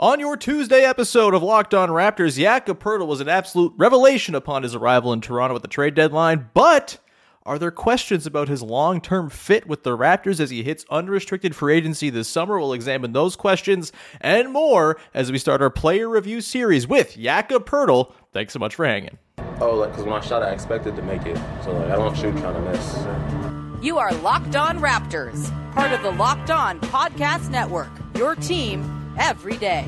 On your Tuesday episode of Locked On Raptors, Jakob Poeltl was an absolute revelation upon his arrival in Toronto at the trade deadline, but are there questions about his long term fit with the Raptors as he hits unrestricted free agency this summer? We'll examine those questions and more as we start our player review series with Jakob Poeltl. Thanks so much for hanging. Oh, like, because when I shot, I expected to make it. So, like, I don't shoot trying to miss. You are Locked On Raptors, part of the Locked On Podcast Network, your team every day.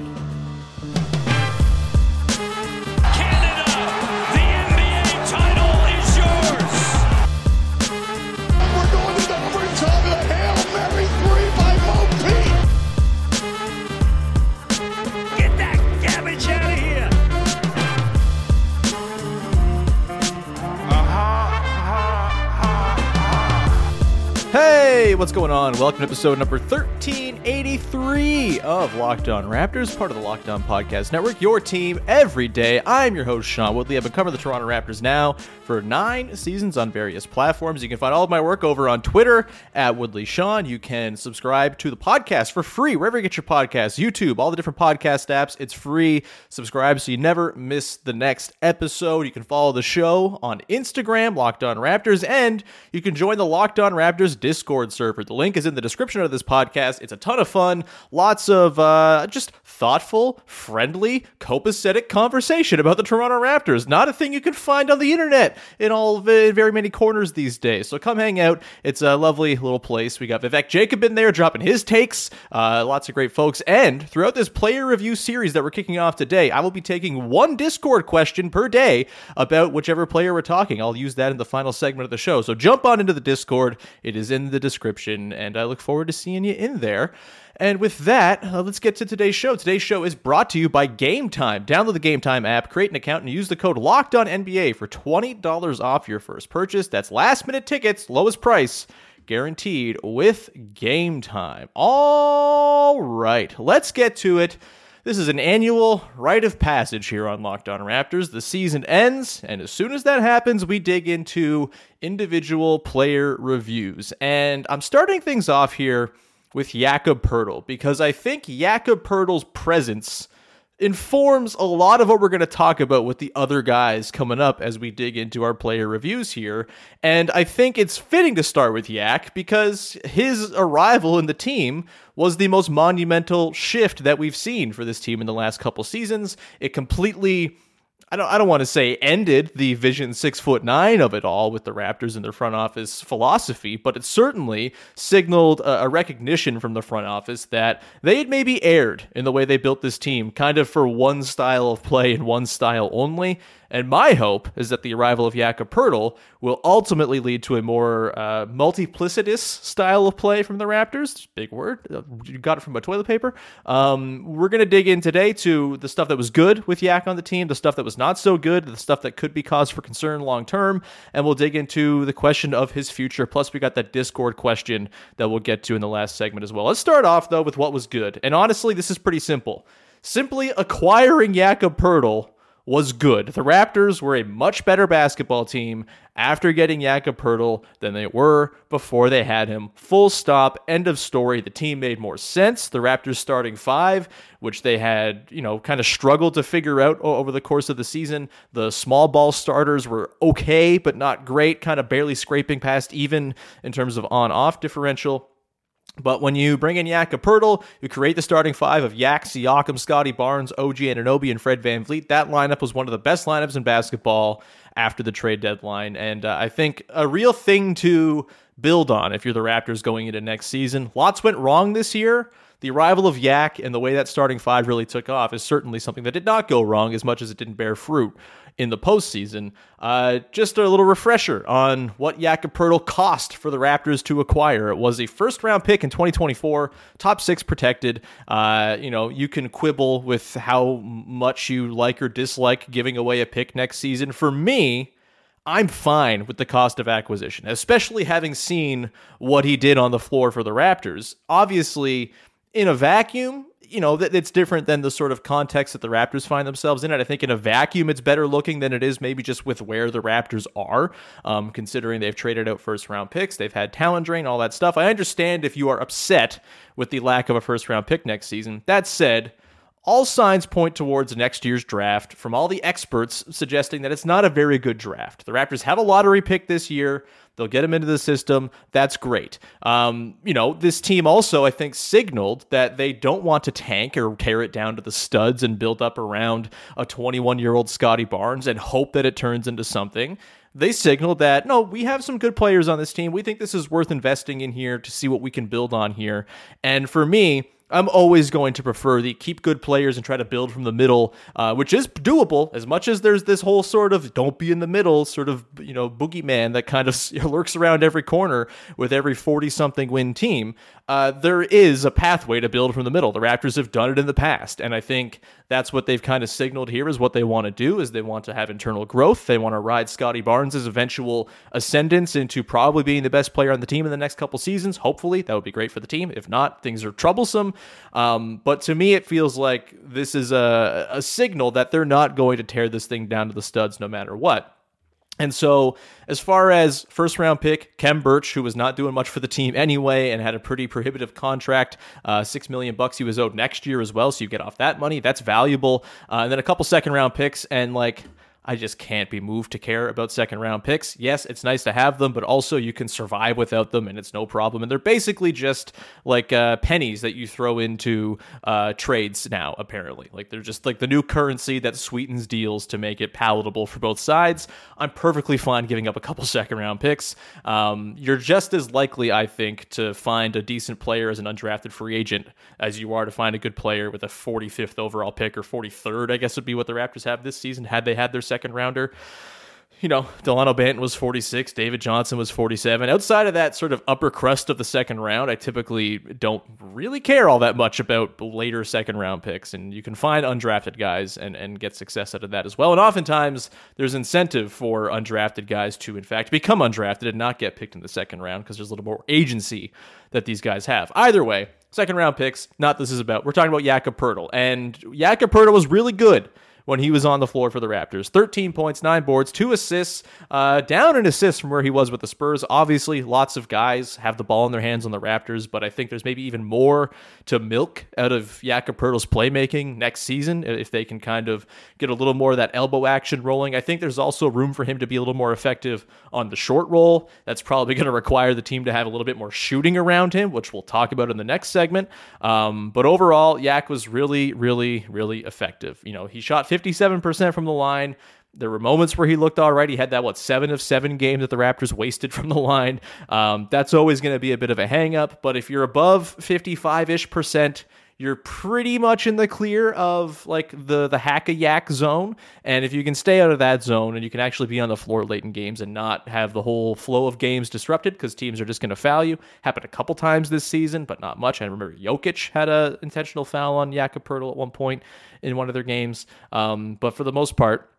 What's going on? Welcome to episode number 1383 of Locked On Raptors, part of the Locked On Podcast Network, your team every day. I'm your host, Sean Woodley. I've been covering the Toronto Raptors now for nine seasons on various platforms. You can find all of my work over on Twitter at Woodley Sean. You can subscribe to the podcast for free wherever you get your podcasts, YouTube, all the different podcast apps. It's free. Subscribe so you never miss the next episode. You can follow the show on Instagram, Locked On Raptors, and you can join the Locked On Raptors Discord server. The link is in the description of this podcast. It's a ton of fun, lots of uh, just thoughtful, friendly, copacetic conversation about the Toronto Raptors. Not a thing you can find on the internet in all very many corners these days. So come hang out. It's a lovely little place. We got Vivek Jacob in there dropping his takes. Uh, lots of great folks. And throughout this player review series that we're kicking off today, I will be taking one Discord question per day about whichever player we're talking. I'll use that in the final segment of the show. So jump on into the Discord. It is in the description, and I look forward to seeing you in there. And with that, uh, let's get to today's show. Today's show is brought to you by Game Time. Download the Game Time app, create an account, and use the code Locked On NBA for twenty dollars off your first purchase. That's last minute tickets, lowest price guaranteed with Game Time. All right, let's get to it. This is an annual rite of passage here on Locked On Raptors. The season ends, and as soon as that happens, we dig into individual player reviews. And I'm starting things off here with Jakob Poeltl because I think Jakob Poeltl's presence informs a lot of what we're going to talk about with the other guys coming up as we dig into our player reviews here. And I think it's fitting to start with Yak because his arrival in the team was the most monumental shift that we've seen for this team in the last couple seasons. It completely I don't I don't want to say ended the vision six foot nine of it all with the Raptors and their front office philosophy, but it certainly signaled a, a, recognition from the front office that they had maybe erred in the way they built this team, kind of for one style of play and one style only. And my hope is that the arrival of Jakob Poeltl will ultimately lead to a more uh, multiplicitous style of play from the Raptors. Big word. You got it from a toilet paper. Um, we're going to dig in today to the stuff that was good with Yak on the team, the stuff that was not so good, the stuff that could be cause for concern long term, and we'll dig into the question of his future. Plus, we got that Discord question that we'll get to in the last segment as well. Let's start off, though, with what was good. And honestly, this is pretty simple. Simply acquiring Jakob Poeltl was good. The Raptors were a much better basketball team after getting Jakob Poeltl than they were before they had him. Full stop. End of story. The team made more sense. The Raptors starting five, which they had, you know, kind of struggled to figure out over the course of the season. The small ball starters were okay, but not great, kind of barely scraping past even in terms of on off differential. But when you bring in Jakob Poeltl, you create the starting five of Yak, Siakam, Scottie Barnes, OG Anunoby, and Fred Van VanVleet. That lineup was one of the best lineups in basketball after the trade deadline. And uh, I think a real thing to build on if you're the Raptors going into next season. Lots went wrong this year. the arrival of Yak and the way that starting five really took off is certainly something that did not go wrong as much as it didn't bear fruit in the postseason. Uh, just a little refresher on what Jakob Poeltl cost for the Raptors to acquire. It was a first round pick in 2024, top six protected. Uh, you know, you can quibble with how much you like or dislike giving away a pick next season. For me, I'm fine with the cost of acquisition, especially having seen what he did on the floor for the Raptors. Obviously, in a vacuum, you know, that it's different than the sort of context that the Raptors find themselves in. And I think in a vacuum, it's better looking than it is maybe just with where the Raptors are, um, considering they've traded out first round picks, they've had talent drain, all that stuff. I understand if you are upset with the lack of a first round pick next season. That said, all signs point towards next year's draft from all the experts suggesting that it's not a very good draft. The Raptors have a lottery pick this year. They'll get him into the system. That's great. Um, you know, this team also, I think, signaled that they don't want to tank or tear it down to the studs and build up around a 21 year old Scottie Barnes and hope that it turns into something they signaled that no, we have some good players on this team. We think this is worth investing in here to see what we can build on here. And for me, I'm always going to prefer the keep good players and try to build from the middle, uh, which is doable as much as there's this whole sort of don't be in the middle sort of, you know, boogeyman that kind of lurks around every corner with every 40 something win team. Uh, there is a pathway to build from the middle. The Raptors have done it in the past. And I think that's what they've kind of signaled here is what they want to do is they want to have internal growth. They want to ride Scottie Barnes' eventual ascendance into probably being the best player on the team in the next couple seasons. Hopefully, that would be great for the team. If not, things are troublesome. Um, but to me, it feels like this is a, a signal that they're not going to tear this thing down to the studs no matter what. And so, as far as first round pick, Khem Birch, who was not doing much for the team anyway and had a pretty prohibitive contract, uh, six million bucks he was owed next year as well. So you get off that money. That's valuable. Uh, and then a couple second round picks and like I just can't be moved to care about second round picks. Yes, it's nice to have them, but also you can survive without them and it's no problem. And they're basically just like uh, pennies that you throw into uh, trades now, apparently. Like they're just like the new currency that sweetens deals to make it palatable for both sides. I'm perfectly fine giving up a couple second round picks. Um, you're just as likely, I think, to find a decent player as an undrafted free agent as you are to find a good player with a 45th overall pick or 43rd, I guess would be what the Raptors have this season had they had their second second rounder. You know, Dalano Banton was 46, David Johnson was 47. Outside of that sort of upper crust of the second round, I typically don't really care all that much about later second round picks. And you can find undrafted guys and, and get success out of that as well. And oftentimes there's incentive for undrafted guys to, in fact, become undrafted and not get picked in the second round because there's a little more agency that these guys have. Either way, second round picks, not this is about. We're talking about Jakob Poeltl. And Jakob Poeltl was really good when he was on the floor for the Raptors. 13 points, nine boards, two assists, uh, down an assist from where he was with the Spurs. Obviously, lots of guys have the ball in their hands on the Raptors, but I think there's maybe even more to milk out of Jakob Poeltl's playmaking next season if they can kind of get a little more of that elbow action rolling. I think there's also room for him to be a little more effective on the short roll. That's probably going to require the team to have a little bit more shooting around him, which we'll talk about in the next segment. Um, but overall, Yak was really, really, really effective. You know, he shot 57% from the line. There were moments where he looked all right. He had that, what, seven of seven game that the Raptors wasted from the line. Um, that's always going to be a bit of a hangup. But if you're above 55 ish percent, you're pretty much in the clear of like the the hack a yak zone. And if you can stay out of that zone and you can actually be on the floor late in games and not have the whole flow of games disrupted because teams are just going to foul you. Happened a couple times this season, but not much. I remember Jokic had a intentional foul on Jakob Poeltl at one point in one of their games. Um, but for the most part,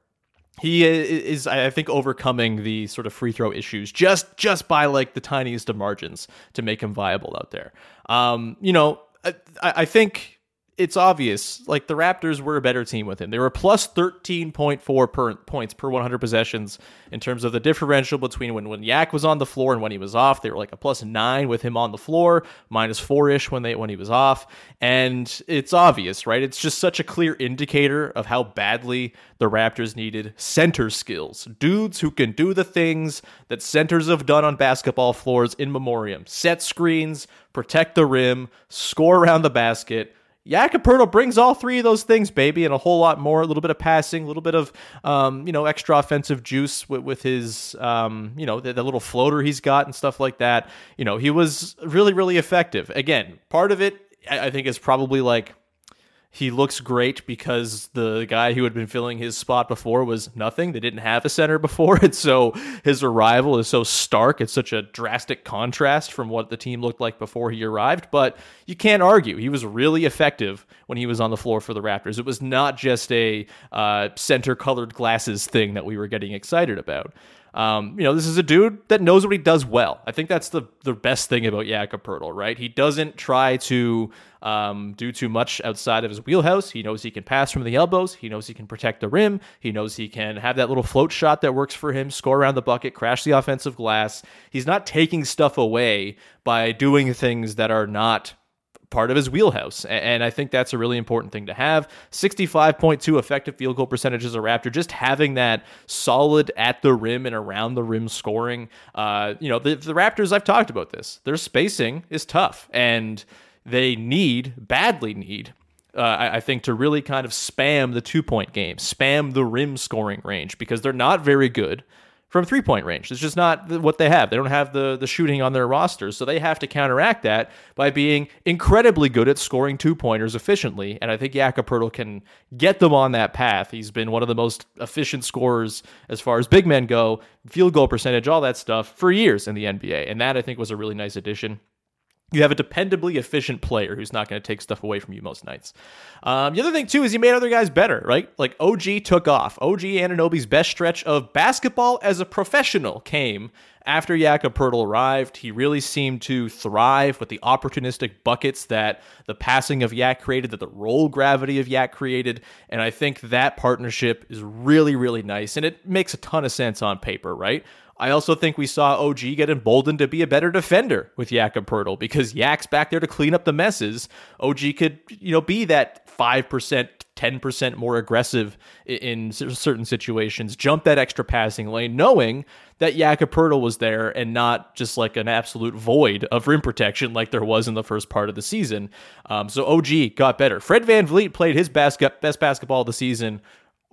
he is i think overcoming the sort of free throw issues just just by like the tiniest of margins to make him viable out there um you know I, I think it's obvious. Like the Raptors were a better team with him. They were plus 13.4 per, points per 100 possessions in terms of the differential between when, when Yak was on the floor and when he was off. They were like a plus nine with him on the floor, minus four ish when they when he was off. And it's obvious, right? It's just such a clear indicator of how badly the Raptors needed center skills. Dudes who can do the things that centers have done on basketball floors in memoriam. Set screens, protect the rim, score around the basket Poeltl brings all three of those things, baby, and a whole lot more. A little bit of passing, a little bit of, um, you know, extra offensive juice with, with his, um, you know, the, the, little floater he's got and stuff like that. You know, he was really, really effective. Again, part of it I I think is probably like he looks great because the guy who had been filling his spot before was nothing. They didn't have a center before. And so his arrival is so stark. It's such a drastic contrast from what the team looked like before he arrived. But you can't argue. He was really effective when he was on the floor for the Raptors. It was not just a uh, center colored glasses thing that we were getting excited about. Um, you know, this is a dude that knows what he does well. I think that's the the best thing about Jakob Poeltl, right? He doesn't try to um, do too much outside of his wheelhouse. He knows he can pass from the elbows. He knows he can protect the rim. He knows he can have that little float shot that works for him, score around the bucket, crash the offensive glass. He's not taking stuff away by doing things that are not part of his wheelhouse. And I think that's a really important thing to have. 65.2 effective field goal percentage as a Raptor, just having that solid at the rim and around the rim scoring. Uh, you know, the, the Raptors, I've talked about this, their spacing is tough and they need, badly need, uh, I, I, think to really kind of spam the two point game, spam the rim scoring range because they're not very good from three point range. It's just not what they have. They don't have the the shooting on their rosters, so they have to counteract that by being incredibly good at scoring two pointers efficiently. And I think Jakob can get them on that path. He's been one of the most efficient scorers as far as big men go, field goal percentage, all that stuff for years in the NBA. And that I think was a really nice addition you have a dependably efficient player who's not going to take stuff away from you most nights. Um, the other thing too is he made other guys better, right? Like OG took off. OG Anunoby's best stretch of basketball as a professional came after Jakob Poeltl arrived. He really seemed to thrive with the opportunistic buckets that the passing of Yak created, that the roll gravity of Yak created, and I think that partnership is really, really nice, and it makes a ton of sense on paper, right? I also think we saw OG get emboldened to be a better defender with Jakob Poeltl because Yak's back there to clean up the messes. OG could, you know, be that 5%, 10% more aggressive in certain situations, jump that extra passing lane, knowing that Poeltl was there and not just like an absolute void of rim protection like there was in the first part of the season. Um, so OG got better. Fred Van VanVleet played his best, best basketball of the season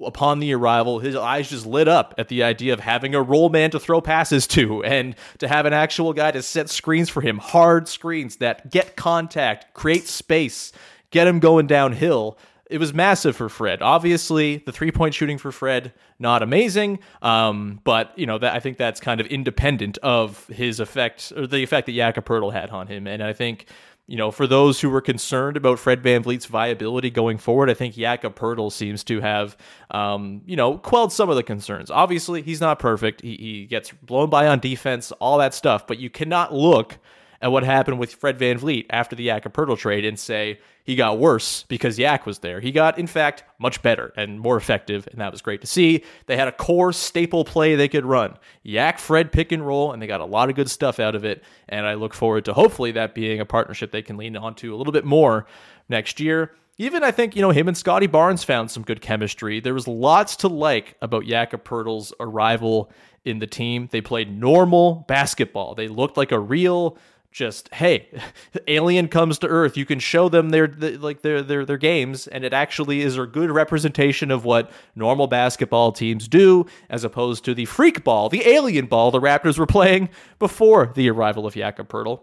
upon the arrival, his eyes just lit up at the idea of having a roll man to throw passes to and to have an actual guy to set screens for him, hard screens that get contact, create space, get him going downhill. It was massive for Fred. Obviously, the three point shooting for Fred not amazing, um, but you know that I think that's kind of independent of his effect or the effect that Jakob had on him. And I think you know, for those who were concerned about Fred Van VanVleet's viability going forward, I think Jakob Poeltl seems to have, um, you know, quelled some of the concerns. Obviously, he's not perfect. He, he gets blown by on defense, all that stuff, but you cannot look at what happened with Fred VanVleet after the Jakob Poeltl trade and say he got worse because Yak was there. He got, in fact, much better and more effective, and that was great to see. They had a core staple play they could run. Yak, Fred, pick and roll, and they got a lot of good stuff out of it. And I look forward to hopefully that being a partnership they can lean onto a little bit more next year. Even I think, you know, him and Scottie Barnes found some good chemistry. There was lots to like about Jakob Poeltl's arrival in the team. They played normal basketball. They looked like a real just hey alien comes to earth you can show them their, like their, their their games and it actually is a good representation of what normal basketball teams do as opposed to the freak ball the alien ball the raptors were playing before the arrival of Jakob Poeltl.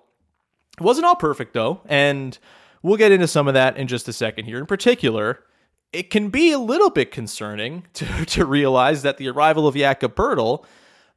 it wasn't all perfect though and we'll get into some of that in just a second here in particular it can be a little bit concerning to, to realize that the arrival of Jakob Poeltl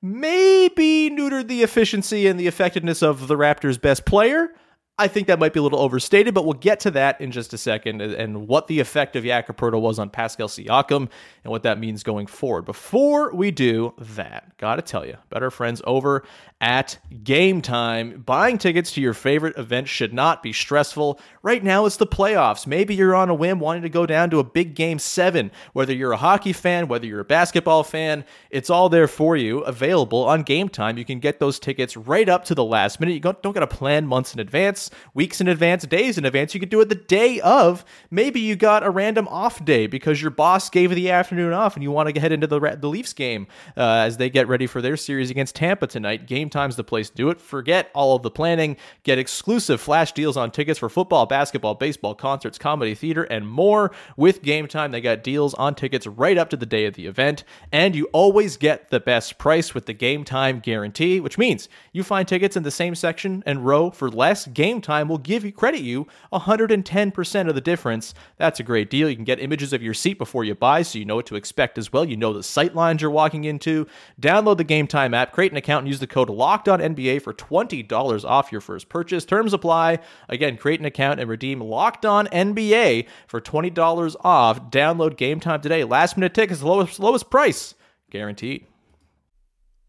maybe neutered the efficiency and the effectiveness of the Raptors' best player. I think that might be a little overstated, but we'll get to that in just a second and, what the effect of Poeltl was on Pascal Siakam and what that means going forward. Before we do that, gotta tell you our friends over at Game Time. Buying tickets to your favorite event should not be stressful. Right now, it's the playoffs. Maybe you're on a whim wanting to go down to a big game seven. Whether you're a hockey fan, whether you're a basketball fan, it's all there for you, available on Game Time. You can get those tickets right up to the last minute. You don't, don't got to plan months in advance, weeks in advance, days in advance. You could do it the day of. Maybe you got a random off day because your boss gave the afternoon off and you want to head into the, the Leafs game uh, as they get ready for their series against Tampa tonight. Game time's the place to do it. Forget all of the planning. Get exclusive flash deals on tickets for football, basketball, baseball, concerts, comedy, theater, and more. With Game Time, they got deals on tickets right up to the day of the event. And you always get the best price with the Game Time guarantee, which means you find tickets in the same section and row for less. Game Game Time will give you credit you 110% of the difference. That's a great deal. You can get images of your seat before you buy so you know what to expect as well. You know the sight lines you're walking into. Download the Game Time app, create an account, and use the code LOCKEDONNBA for $20 off your first purchase. Terms apply. Again, create an account and redeem Locked On NBA for $20 off. Download Game Time today. Last minute tickets, lowest, lowest price, guaranteed.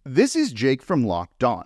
This is Jake from Locked On.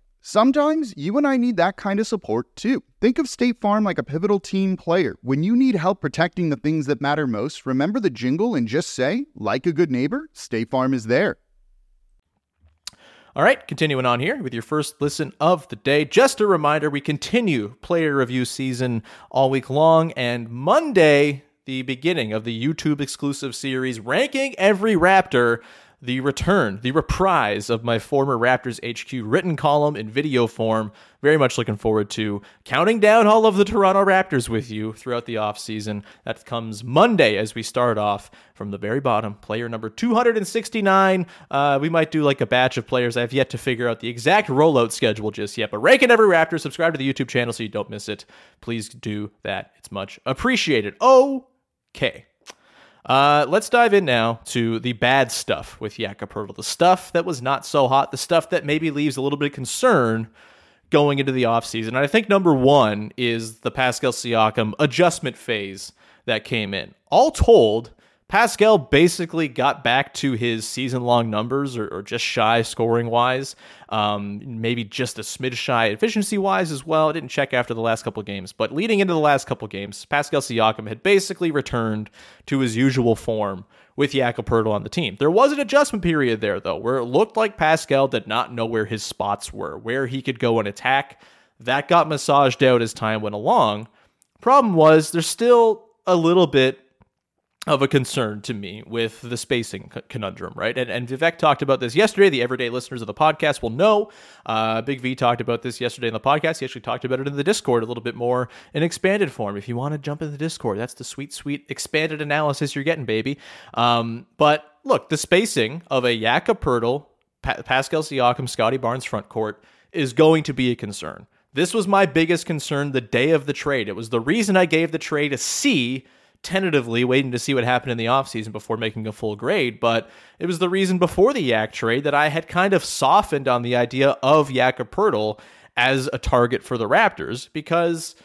Sometimes you and I need that kind of support too. Think of State Farm like a pivotal team player. When you need help protecting the things that matter most, remember the jingle and just say, like a good neighbor, State Farm is there. All right, continuing on here with your first listen of the day. Just a reminder, we continue player review season all week long, and Monday, the beginning of the YouTube exclusive series, ranking every Raptor the return, the reprise of my former Raptors HQ written column in video form. Very much looking forward to counting down all of the Toronto Raptors with you throughout the offseason. That comes Monday as we start off from the very bottom. Player number 269. Uh, we might do like a batch of players. I have yet to figure out the exact rollout schedule just yet, but ranking every Raptor, subscribe to the YouTube channel so you don't miss it. Please do that. It's much appreciated. Okay. Uh, let's dive in now to the bad stuff with Jakob The stuff that was not so hot, the stuff that maybe leaves a little bit of concern going into the offseason. And I think number one is the Pascal Siakam adjustment phase that came in. All told, Pascal basically got back to his season long numbers or, or, just shy scoring wise, um, maybe just a smidge shy efficiency wise as well. I didn't check after the last couple games, but leading into the last couple games, Pascal Siakam had basically returned to his usual form with Jakob Poeltl on the team. There was an adjustment period there, though, where it looked like Pascal did not know where his spots were, where he could go and attack. That got massaged out as time went along. Problem was, there's still a little bit of a concern to me with the spacing conundrum, right? And, and Vivek talked about this yesterday. The everyday listeners of the podcast will know. Uh, Big V talked about this yesterday in the podcast. He actually talked about it in the Discord a little bit more in expanded form. If you want to jump in the Discord, that's the sweet, sweet expanded analysis you're getting, baby. Um, but look, the spacing of a Jakob Poeltl, pa- Pascal Siakam, Scottie Barnes front court is going to be a concern. This was my biggest concern the day of the trade. It was the reason I gave the trade a C tentatively waiting to see what happened in the offseason before making a full grade, but it was the reason before the Yak trade that I had kind of softened on the idea of Jakob as a target for the Raptors because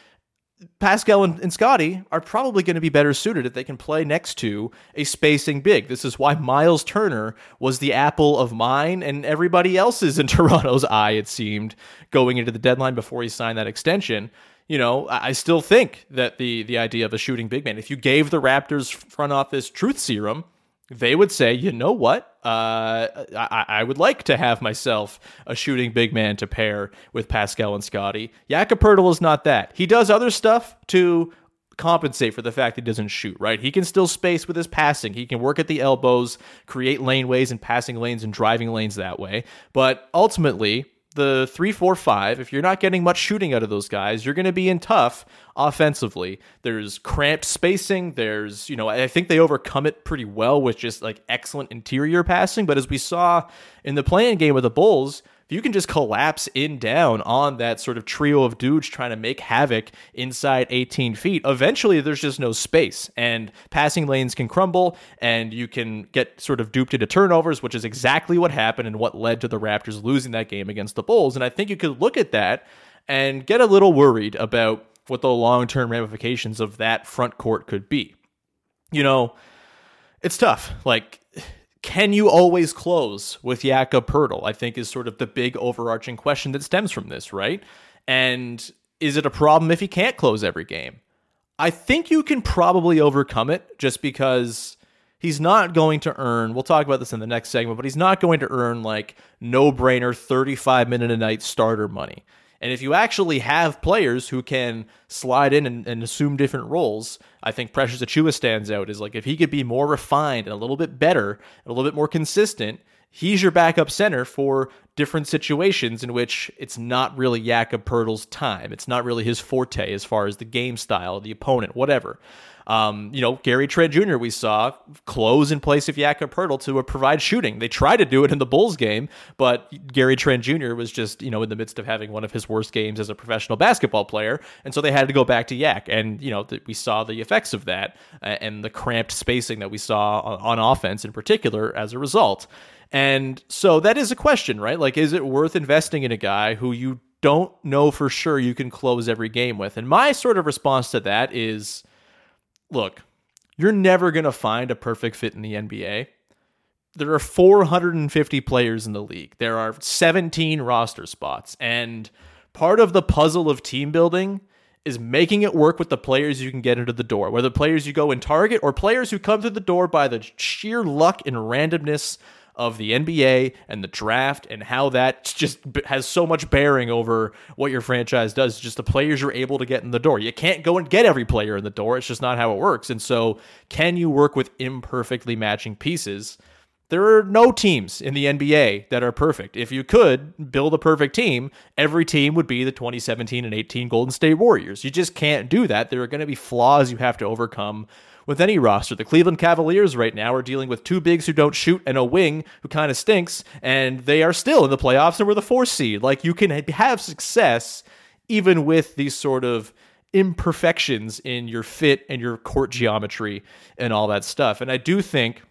Pascal and, and Scottie are probably going to be better suited if they can play next to a spacing big. This is why Miles Turner was the apple of mine and everybody else's in Toronto's eye, it seemed, going into the deadline before he signed that extension you know, I still think that the the idea of a shooting big man, if you gave the Raptors front office truth serum, they would say, you know what, uh, I, I, would like to have myself a shooting big man to pair with Pascal and Scottie. Jakob is not that. He does other stuff to compensate for the fact he doesn't shoot, right? He can still space with his passing. He can work at the elbows, create laneways and passing lanes and driving lanes that way. But ultimately, the three, four, five, if you're not getting much shooting out of those guys, you're going to be in tough offensively. There's cramped spacing. There's, you know, I think they overcome it pretty well with just like excellent interior passing. But as we saw in the play-in game with the Bulls, if you can just collapse in down on that sort of trio of dudes trying to make havoc inside 18 feet, eventually there's just no space and passing lanes can crumble and you can get sort of duped into turnovers, which is exactly what happened and what led to the Raptors losing that game against the Bulls. And I think you could look at that and get a little worried about what the long term ramifications of that front court could be. You know, it's tough. Like, can you always close with Jakob Poeltl? I think is sort of the big overarching question that stems from this, right? And is it a problem if he can't close every game? I think you can probably overcome it just because he's not going to earn, we'll talk about this in the next segment, but he's not going to earn like no brainer 35 minute a night starter money. And if you actually have players who can slide in and, and, assume different roles, I think Precious Achiuwa stands out. Is like if he could be more refined and a little bit better, and a little bit more consistent, he's your backup center for different situations in which it's not really Jakob Poeltl's time. It's not really his forte as far as the game style, the opponent, whatever. Um, you know, Gary Trent Jr. we saw close in place of Jakob Poeltl to provide shooting. They tried to do it in the Bulls game, but Gary Trent Jr. was just, you know, in the midst of having one of his worst games as a professional basketball player. And so they had to go back to Yak. And, you know, th- we saw the effects of that uh, and the cramped spacing that we saw on, on offense in particular as a result. And so that is a question, right? Like, is it worth investing in a guy who you don't know for sure you can close every game with? And my sort of response to that is look, you're never going to find a perfect fit in the NBA. There are 450 players in the league. There are 17 roster spots. And part of the puzzle of team building is making it work with the players you can get into the door, whether players you go and target or players who come through the door by the sheer luck and randomness of the NBA and the draft and how that just has so much bearing over what your franchise does. Just the players you're able to get in the door. You can't go and get every player in the door. It's just not how it works. And so, can you work with imperfectly matching pieces? There are no teams in the NBA that are perfect. If you could build a perfect team, every team would be the 2017 and 18 Golden State Warriors. You just can't do that. There are going to be flaws you have to overcome with any roster. The Cleveland Cavaliers right now are dealing with two bigs who don't shoot and a wing who kind of stinks, and they are still in the playoffs and we're the fourth seed. Like you can have success even with these sort of imperfections in your fit and your court geometry and all that stuff. And I do think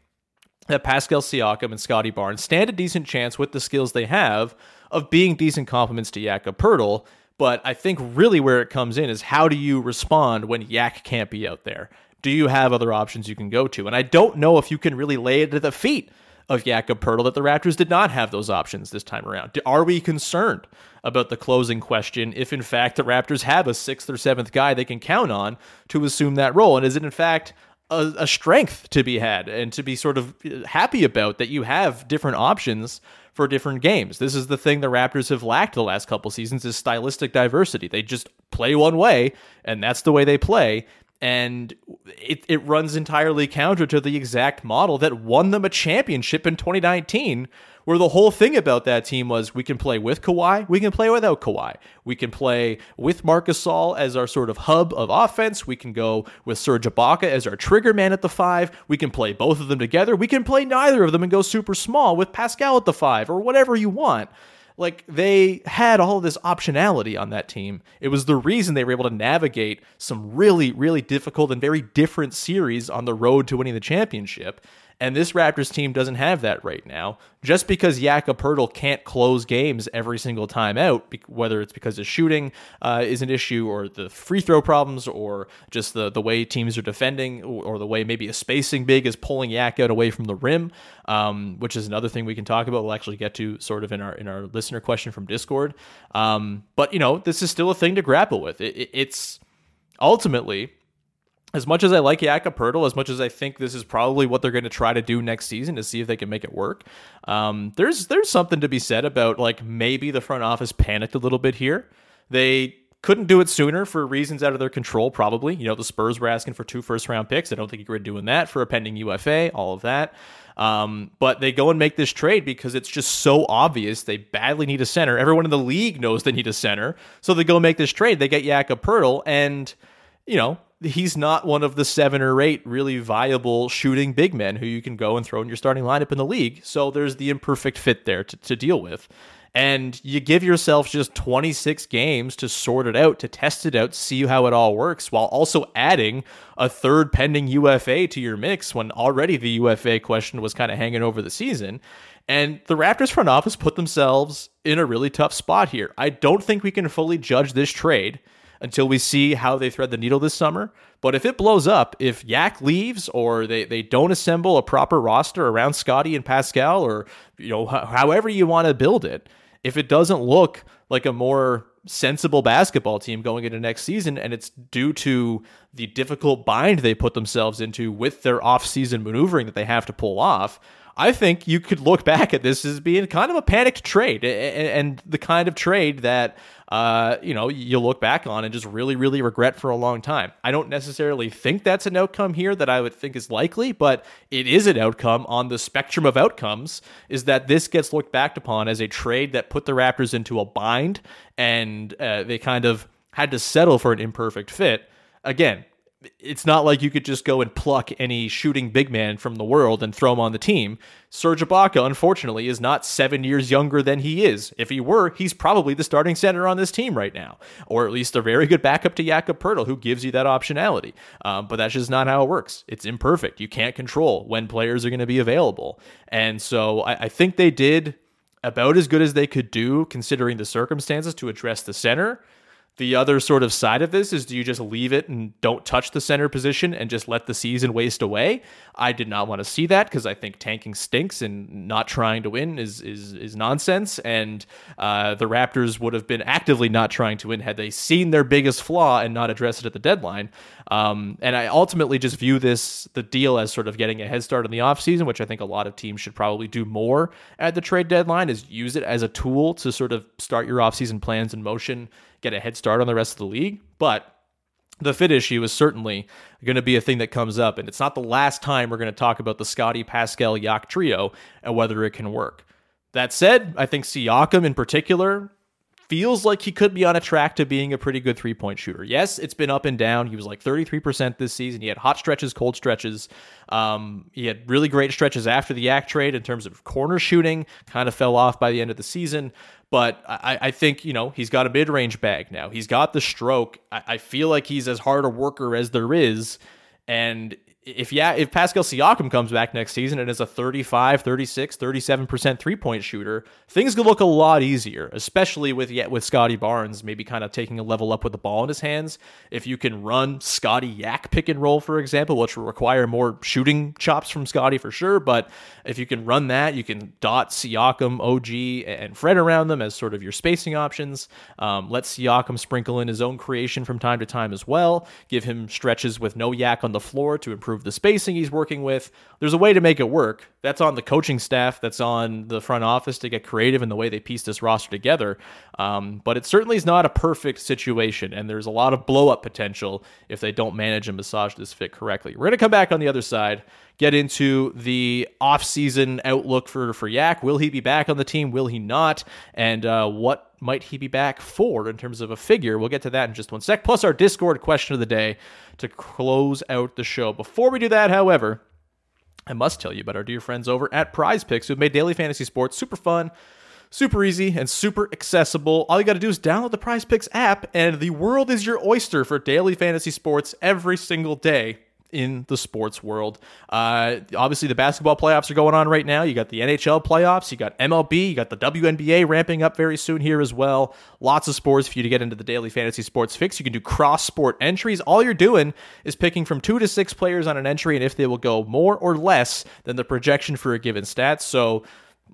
that Pascal Siakam and Scottie Barnes stand a decent chance with the skills they have of being decent complements to Jakob Poeltl. But I think really where it comes in is how do you respond when Yak can't be out there? Do you have other options you can go to? And I don't know if you can really lay it at the feet of Jakob Poeltl that the Raptors did not have those options this time around. Are we concerned about the closing question if, in fact, the Raptors have a sixth or seventh guy they can count on to assume that role? And is it, in fact, a, a strength to be had and to be sort of uh, happy about that you have different options for different games. This is the thing the Raptors have lacked the last couple seasons is stylistic diversity. They just play one way and that's the way they play and it, it runs entirely counter to the exact model that won them a championship in 2019 where the whole thing about that team was we can play with Kawhi, we can play without Kawhi. We can play with Marc Gasol as our sort of hub of offense. We can go with Serge Ibaka as our trigger man at the five. We can play both of them together. We can play neither of them and go super small with Pascal at the five or whatever you want. Like they had all this optionality on that team. It was the reason they were able to navigate some really, really difficult and very different series on the road to winning the championship. And this Raptors team doesn't have that right now. Just because Jakob Poeltl can't close games every single time out, whether it's because his shooting uh, is an issue, or the free throw problems, or just the the way teams are defending, or, or the way maybe a spacing big is pulling Yak out away from the rim, um, which is another thing we can talk about. We'll actually get to sort of in our in our listener question from Discord. Um, but you know, this is still a thing to grapple with. It, it, it's ultimately as much as I like Jakob Poeltl, as much as I think this is probably what they're going to try to do next season to see if they can make it work, um, there's there's something to be said about like maybe the front office panicked a little bit here. They couldn't do it sooner for reasons out of their control, probably. You know, the Spurs were asking for two first round picks. I don't think you were doing that for a pending UFA, all of that. Um, but they go and make this trade because it's just so obvious they badly need a center. Everyone in the league knows they need a center. So they go make this trade. They get Jakob and, you know, he's not one of the seven or eight really viable shooting big men who you can go and throw in your starting lineup in the league. So there's the imperfect fit there to, to deal with. And you give yourself just 26 games to sort it out, to test it out, see how it all works, while also adding a third pending UFA to your mix when already the UFA question was kind of hanging over the season. And the Raptors front office put themselves in a really tough spot here. I don't think we can fully judge this trade until we see how they thread the needle this summer. But if it blows up, if Yak leaves or they, they don't assemble a proper roster around Scottie and Pascal or you know h- however you want to build it, if it doesn't look like a more sensible basketball team going into next season and it's due to the difficult bind they put themselves into with their off-season maneuvering that they have to pull off I think you could look back at this as being kind of a panicked trade and the kind of trade that uh, you know you'll look back on and just really, really regret for a long time. I don't necessarily think that's an outcome here that I would think is likely, but it is an outcome on the spectrum of outcomes. Is that this gets looked back upon as a trade that put the Raptors into a bind and uh, they kind of had to settle for an imperfect fit. Again, it's not like you could just go and pluck any shooting big man from the world and throw him on the team. Serge Ibaka, unfortunately, is not seven years younger than he is. If he were, he's probably the starting center on this team right now, or at least a very good backup to Jakob Poeltl, who gives you that optionality. Um, but that's just not how it works. It's imperfect. You can't control when players are going to be available, and so I, I think they did about as good as they could do considering the circumstances to address the center. The other sort of side of this is do you just leave it and don't touch the center position and just let the season waste away? I did not want to see that because I think tanking stinks and not trying to win is is is nonsense. And uh, the Raptors would have been actively not trying to win had they seen their biggest flaw and not addressed it at the deadline. Um, and I ultimately just view this the deal as sort of getting a head start in the offseason, which I think a lot of teams should probably do more at the trade deadline is use it as a tool to sort of start your offseason plans in motion get a head start on the rest of the league. But the fit issue is certainly going to be a thing that comes up, and it's not the last time we're going to talk about the Scottie Pascal Yak trio and whether it can work. That said, I think Siakam in particular feels like he could be on a track to being a pretty good three point shooter. Yes, it's been up and down. He was like 33% this season. He had hot stretches, cold stretches. Um, he had really great stretches after the Yak trade in terms of corner shooting, kind of fell off by the end of the season. But I, I think, you know, he's got a mid range bag now. He's got the stroke. I, I feel like he's as hard a worker as there is. And if yeah, if Pascal Siakam comes back next season and is a 35, 36, 37% three-point shooter, things could look a lot easier, especially with yet with Scottie Barnes maybe kind of taking a level up with the ball in his hands. If you can run Scottie Yak pick and roll, for example, which will require more shooting chops from Scottie for sure, but if you can run that, you can dot Siakam, OG, and Fred around them as sort of your spacing options. Um, let Siakam sprinkle in his own creation from time to time as well. Give him stretches with no Yak on the floor to improve improve the spacing he's working with. There's a way to make it work. That's on the coaching staff, that's on the front office to get creative in the way they piece this roster together. Um, but it certainly is not a perfect situation, and there's a lot of blow up potential if they don't manage and massage this fit correctly. We're going to come back on the other side get into the offseason outlook for, for Yak. Will he be back on the team? Will he not? And uh, what might he be back for in terms of a figure? We'll get to that in just one sec. Plus, our Discord question of the day to close out the show. Before we do that, however, I must tell you about our dear friends over at Prize Picks who have made daily fantasy sports super fun super easy and super accessible. All you got to do is download the Prize Picks app, and the world is your oyster for daily fantasy sports every single day in the sports world. Uh, obviously, the basketball playoffs are going on right now. You got the NHL playoffs, you got MLB, you got the WNBA ramping up very soon here as well. Lots of sports for you to get into the daily fantasy sports fix. You can do cross sport entries. All you're doing is picking from two to six players on an entry, and if they will go more or less than the projection for a given stat. So,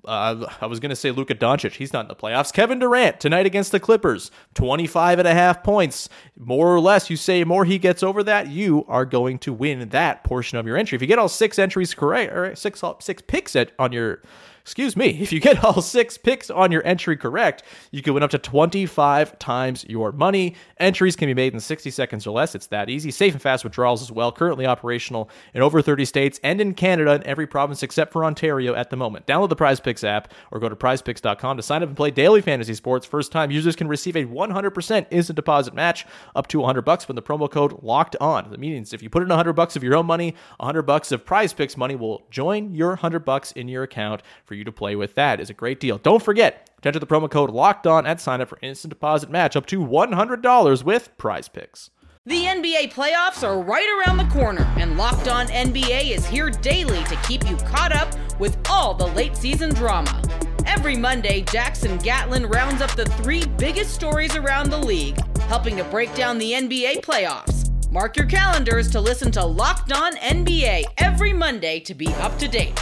uh, I was going to say Luka Doncic. He's not in the playoffs. Kevin Durant tonight against the Clippers, 25 and a half points. More or less, you say more he gets over that, you are going to win that portion of your entry. If you get all six entries correct, or six, six picks at, on your excuse me, if you get all six picks on your entry correct, you can win up to 25 times your money. Entries can be made in 60 seconds or less. It's that easy. Safe and fast withdrawals as well. Currently operational in over 30 states and in Canada in every province except for Ontario at the moment. Download the Prize Picks app or go to prizepicks.com to sign up and play daily fantasy sports. First time users can receive a 100% instant deposit match up to 100 bucks from the promo code locked on. That means if you put in 100 bucks of your own money, 100 bucks of Prize Picks money will join your 100 bucks in your account for for you to play with. That is a great deal. Don't forget to enter the promo code locked on at sign up for instant deposit match up to $100 with prize picks. The NBA playoffs are right around the corner, and Locked On NBA is here daily to keep you caught up with all the late season drama. Every Monday, Jackson Gatlin rounds up the three biggest stories around the league helping to break down the NBA playoffs. Mark your calendars to listen to Locked On NBA every Monday to be up to date.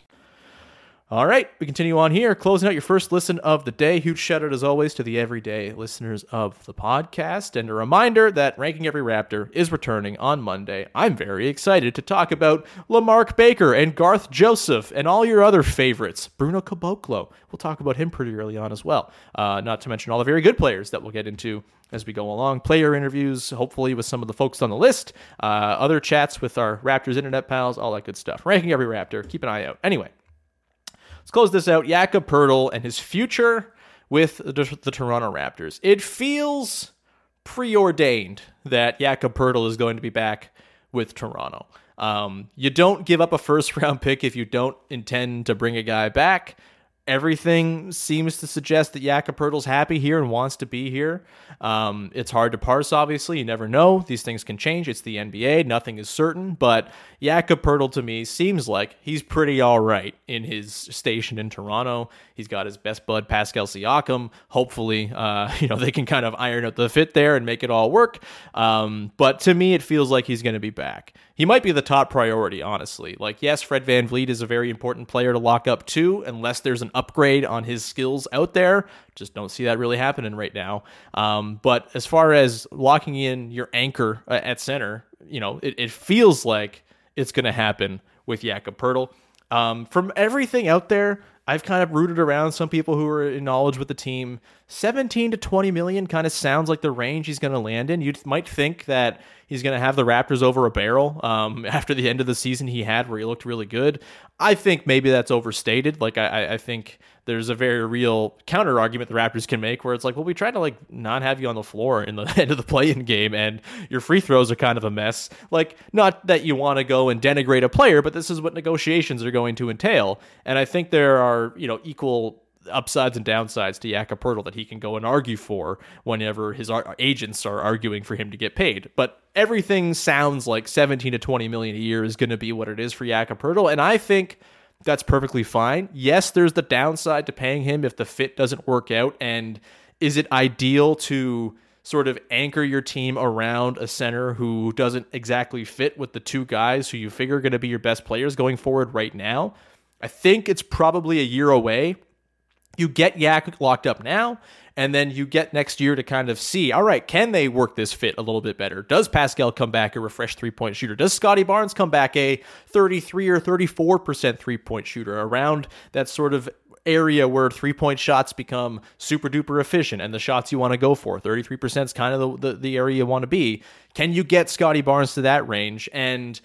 All right, we continue on here, closing out your first listen of the day. Huge shout out, as always, to the everyday listeners of the podcast. And a reminder that Ranking Every Raptor is returning on Monday. I'm very excited to talk about Lamarck Baker and Garth Joseph and all your other favorites. Bruno Caboclo. We'll talk about him pretty early on as well. Uh, not to mention all the very good players that we'll get into as we go along. Player interviews, hopefully, with some of the folks on the list. Uh, other chats with our Raptors internet pals, all that good stuff. Ranking Every Raptor. Keep an eye out. Anyway. Let's close this out. Jakob Poeltl and his future with the, the Toronto Raptors. It feels preordained that Jakob Poeltl is going to be back with Toronto. Um, you don't give up a first round pick if you don't intend to bring a guy back. Everything seems to suggest that Jakob Poeltl's happy here and wants to be here. Um, it's hard to parse, obviously. You never know. These things can change. It's the NBA. Nothing is certain. But Jakob Poeltl, to me, seems like he's pretty all right in his station in Toronto. He's got his best bud, Pascal Siakam. Hopefully, uh, you know, they can kind of iron out the fit there and make it all work. Um, but to me, it feels like he's going to be back. He might be the top priority, honestly. Like, yes, Fred VanVleet is a very important player to lock up too, unless there's an upgrade on his skills out there. Just don't see that really happening right now. Um, but as far as locking in your anchor uh, at center, you know, it, it feels like it's going to happen with Jakob Poeltl. Um, from everything out there, I've kind of rooted around some people who are in knowledge with the team. 17 to 20 million kind of sounds like the range he's going to land in. You might think that he's going to have the Raptors over a barrel um, after the end of the season he had where he looked really good. I think maybe that's overstated. Like, I, I think there's a very real counter argument the Raptors can make where it's like, well, we tried to like not have you on the floor in the end of the play-in game, and your free throws are kind of a mess. Like, not that you want to go and denigrate a player, but this is what negotiations are going to entail. And I think there are you know equal upsides and downsides to Jakob Poeltl that he can go and argue for whenever his ar- agents are arguing for him to get paid. But everything sounds like 17 to 20 million a year is going to be what it is for Jakob Poeltl, and I think that's perfectly fine. Yes, there's the downside to paying him if the fit doesn't work out. And is it ideal to sort of anchor your team around a center who doesn't exactly fit with the two guys who you figure are going to be your best players going forward right now? I think it's probably a year away. You get Yak locked up now, and then you get next year to kind of see, all right, can they work this fit a little bit better? Does Pascal come back a refreshed three point shooter? Does Scottie Barnes come back a 33 or 34% three point shooter around that sort of area where three point shots become super duper efficient and the shots you want to go for 33% is kind of the, the, the area you want to be can you get scottie barnes to that range and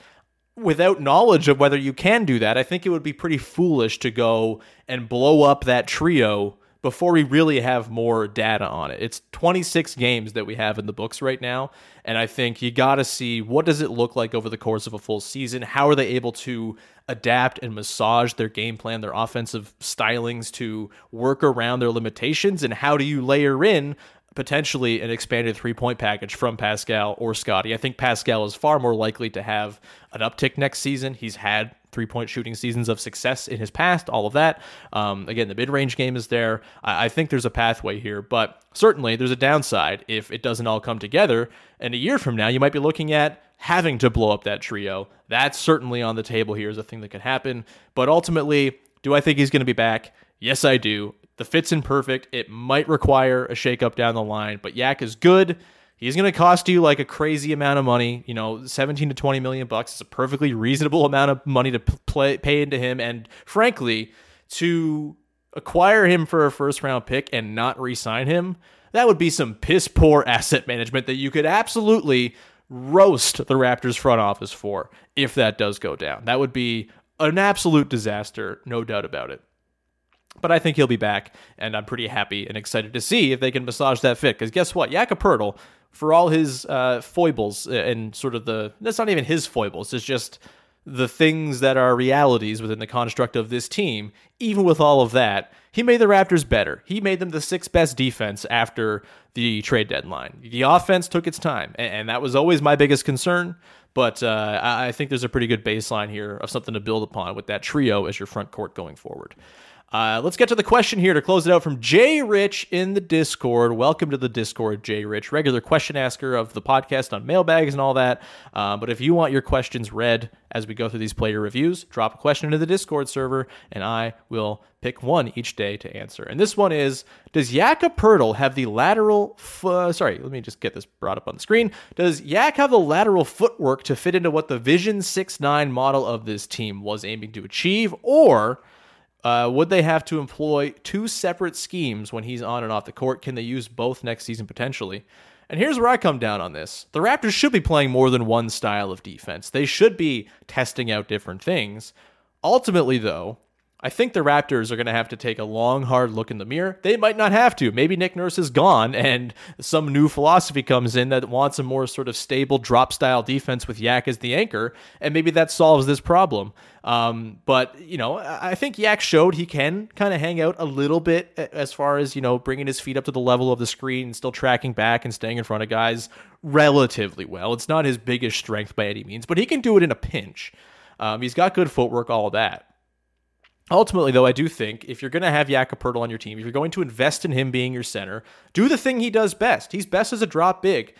without knowledge of whether you can do that i think it would be pretty foolish to go and blow up that trio before we really have more data on it. It's 26 games that we have in the books right now, and I think you got to see what does it look like over the course of a full season? How are they able to adapt and massage their game plan, their offensive stylings to work around their limitations and how do you layer in potentially an expanded three point package from Pascal or Scottie. I think Pascal is far more likely to have an uptick next season. He's had three point shooting seasons of success in his past, all of that. Um, again, the mid range game is there. I, I, think there's a pathway here, but certainly there's a downside if it doesn't all come together. And a year from now, you might be looking at having to blow up that trio. That's certainly on the table here as a thing that could happen. But ultimately, do I think he's going to be back? Yes, I do. The fit's imperfect. It might require a shakeup down the line, but Yak is good. He's going to cost you like a crazy amount of money. You know, 17 to 20 million bucks is a perfectly reasonable amount of money to play, pay into him. And frankly, to acquire him for a first round pick and not re sign him, that would be some piss poor asset management that you could absolutely roast the Raptors front office for if that does go down. That would be an absolute disaster, no doubt about it. But I think he'll be back, and I'm pretty happy and excited to see if they can massage that fit. Because guess what? Jakob for all his uh, foibles and sort of the that's not even his foibles. It's just the things that are realities within the construct of this team. Even with all of that, he made the Raptors better. He made them the sixth best defense after the trade deadline. The offense took its time, and that was always my biggest concern. But uh, I think there's a pretty good baseline here of something to build upon with that trio as your front court going forward. Uh, let's get to the question here to close it out from Jay Rich in the Discord. Welcome to the Discord, Jay Rich, regular question asker of the podcast on mailbags and all that. Uh, but if you want your questions read as we go through these player reviews, drop a question into the Discord server, and I will pick one each day to answer. And this one is: Does Yaka Poeltl have the lateral? Uh, sorry, let me just get this brought up on the screen. Does Yak have the lateral footwork to fit into what the Vision Six Nine model of this team was aiming to achieve, or uh, would they have to employ two separate schemes when he's on and off the court? Can they use both next season potentially? And here's where I come down on this. The Raptors should be playing more than one style of defense. They should be testing out different things. Ultimately, though, I think the Raptors are going to have to take a long, hard look in the mirror. They might not have to. Maybe Nick Nurse is gone and some new philosophy comes in that wants a more sort of stable drop style defense with Yak as the anchor, and maybe that solves this problem. Um, but, you know, I think Yak showed he can kind of hang out a little bit as far as, you know, bringing his feet up to the level of the screen and still tracking back and staying in front of guys relatively well. It's not his biggest strength by any means, but he can do it in a pinch. Um, he's got good footwork, all that. Ultimately, though, I do think if you're going to have Jakob Poeltl on your team, if you're going to invest in him being your center, do the thing he does best. He's best as a drop big.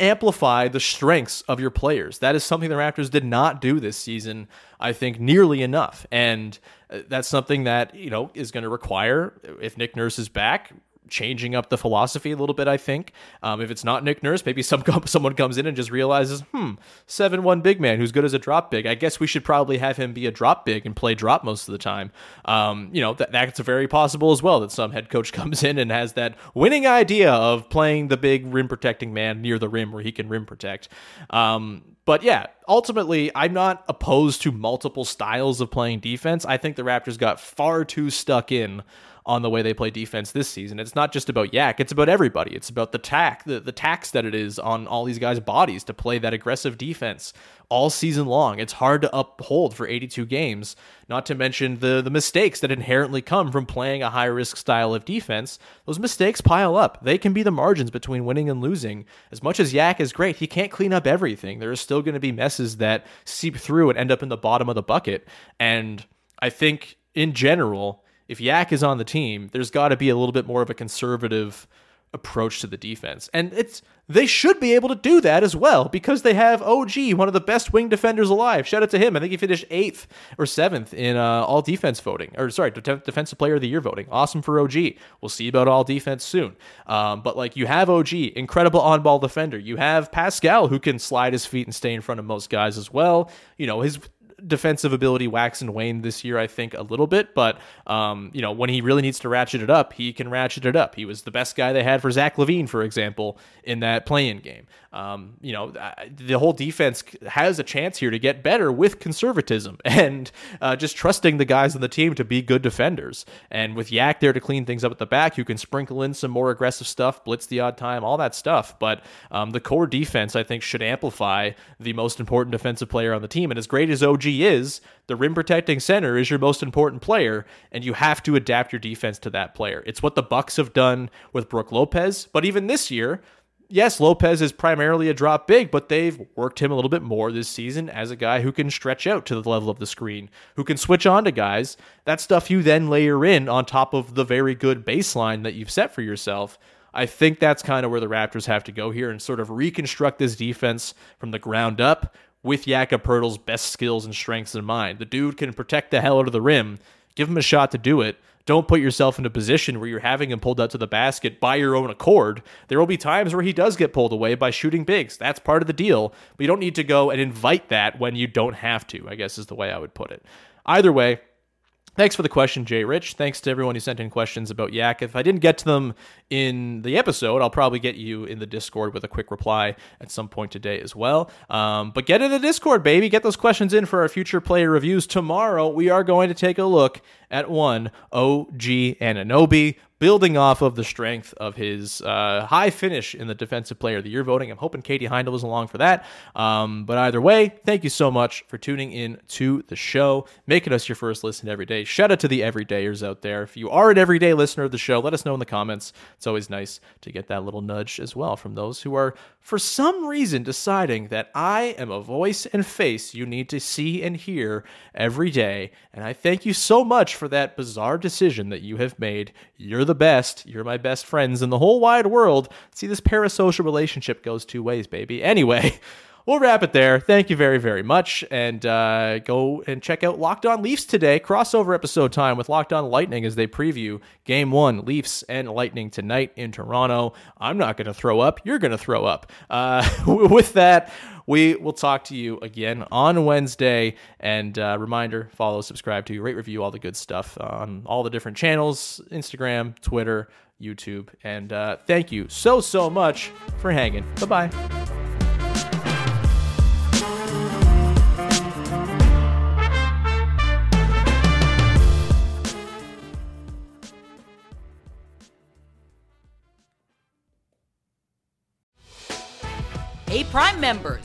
Amplify the strengths of your players. That is something the Raptors did not do this season, I think, nearly enough. And uh, that's something that, you know, is going to require, if Nick Nurse is back, changing up the philosophy a little bit. I think um, if it's not Nick Nurse, maybe some someone comes in and just realizes, hmm, seven one big man who's good as a drop big. I guess we should probably have him be a drop big and play drop most of the time. Um, you know that that's very possible as well. That some head coach comes in and has that winning idea of playing the big rim protecting man near the rim where he can rim protect. Um, but yeah, ultimately, I'm not opposed to multiple styles of playing defense. I think the Raptors got far too stuck in on the way they play defense this season. It's not just about Yak, it's about everybody. It's about the tack, the, the tax that it is on all these guys' bodies to play that aggressive defense all season long. It's hard to uphold for 82 games, not to mention the the mistakes that inherently come from playing a high risk style of defense. Those mistakes pile up. They can be the margins between winning and losing. As much as Yak is great, he can't clean up everything. There are still going to be messes that seep through and end up in the bottom of the bucket. And I think in general, if Yak is on the team, there's got to be a little bit more of a conservative approach to the defense. And it's they should be able to do that as well because they have OG, one of the best wing defenders alive. Shout out to him. I think he finished eighth or seventh in uh, all defense voting, or sorry, defensive player of the year voting. Awesome for OG. We'll see about all defense soon. Um, but like you have OG, incredible on ball defender. You have Pascal who can slide his feet and stay in front of most guys as well. You know his defensive ability wax and wane this year, I think, a little bit. But, um, you know, when he really needs to ratchet it up, he can ratchet it up. He was the best guy they had for Zach LaVine, for example, in that play-in game. Um, you know, the whole defense has a chance here to get better with conservatism and uh, just trusting the guys on the team to be good defenders. And with Yak there to clean things up at the back, you can sprinkle in some more aggressive stuff, blitz the odd time, all that stuff. But um, the core defense, I think, should amplify the most important defensive player on the team. And as great as OG is, the rim protecting center is your most important player, and you have to adapt your defense to that player. It's what the Bucks have done with Brook Lopez, but even this year, yes, Lopez is primarily a drop big, but they've worked him a little bit more this season as a guy who can stretch out to the level of the screen, who can switch on to guys. That stuff you then layer in on top of the very good baseline that you've set for yourself. I think that's kind of where the Raptors have to go here and sort of reconstruct this defense from the ground up with Jakob Poeltl's best skills and strengths in mind. The dude can protect the hell out of the rim. Give him a shot to do it don't put yourself in a position where you're having him pulled out to the basket by your own accord. There will be times where he does get pulled away by shooting bigs. That's part of the deal. But you don't need to go and invite that when you don't have to, I guess is the way I would put it. Either way, Thanks for the question, Jay Rich. Thanks to everyone who sent in questions about Yak. If I didn't get to them in the episode, I'll probably get you in the Discord with a quick reply at some point today as well. Um, but get in the Discord, baby. Get those questions in for our future player reviews. Tomorrow, we are going to take a look at one, OG Anunoby building off of the strength of his uh, high finish in the Defensive Player of the Year voting. I'm hoping Katie Heindl was along for that. Um, but either way, thank you so much for tuning in to the show, making us your first listen every day. Shout out to the everydayers out there. If you are an everyday listener of the show, let us know in the comments. It's always nice to get that little nudge as well from those who are, for some reason, deciding that I am a voice and face you need to see and hear every day. And I thank you so much for that bizarre decision that you have made. You're the best. You're my best friends in the whole wide world. See, this parasocial relationship goes two ways, baby. Anyway, we'll wrap it there. Thank you very, very much. And uh, go and check out Locked On Leafs today. Crossover episode time with Locked On Lightning as they preview game one, Leafs and Lightning tonight in Toronto. I'm not going to throw up. You're going to throw up. Uh, with that, we will talk to you again on Wednesday. And uh, reminder follow, subscribe to, rate, review, all the good stuff on all the different channels Instagram, Twitter, YouTube. And uh, thank you so, so much for hanging. Bye bye. Hey, Prime members,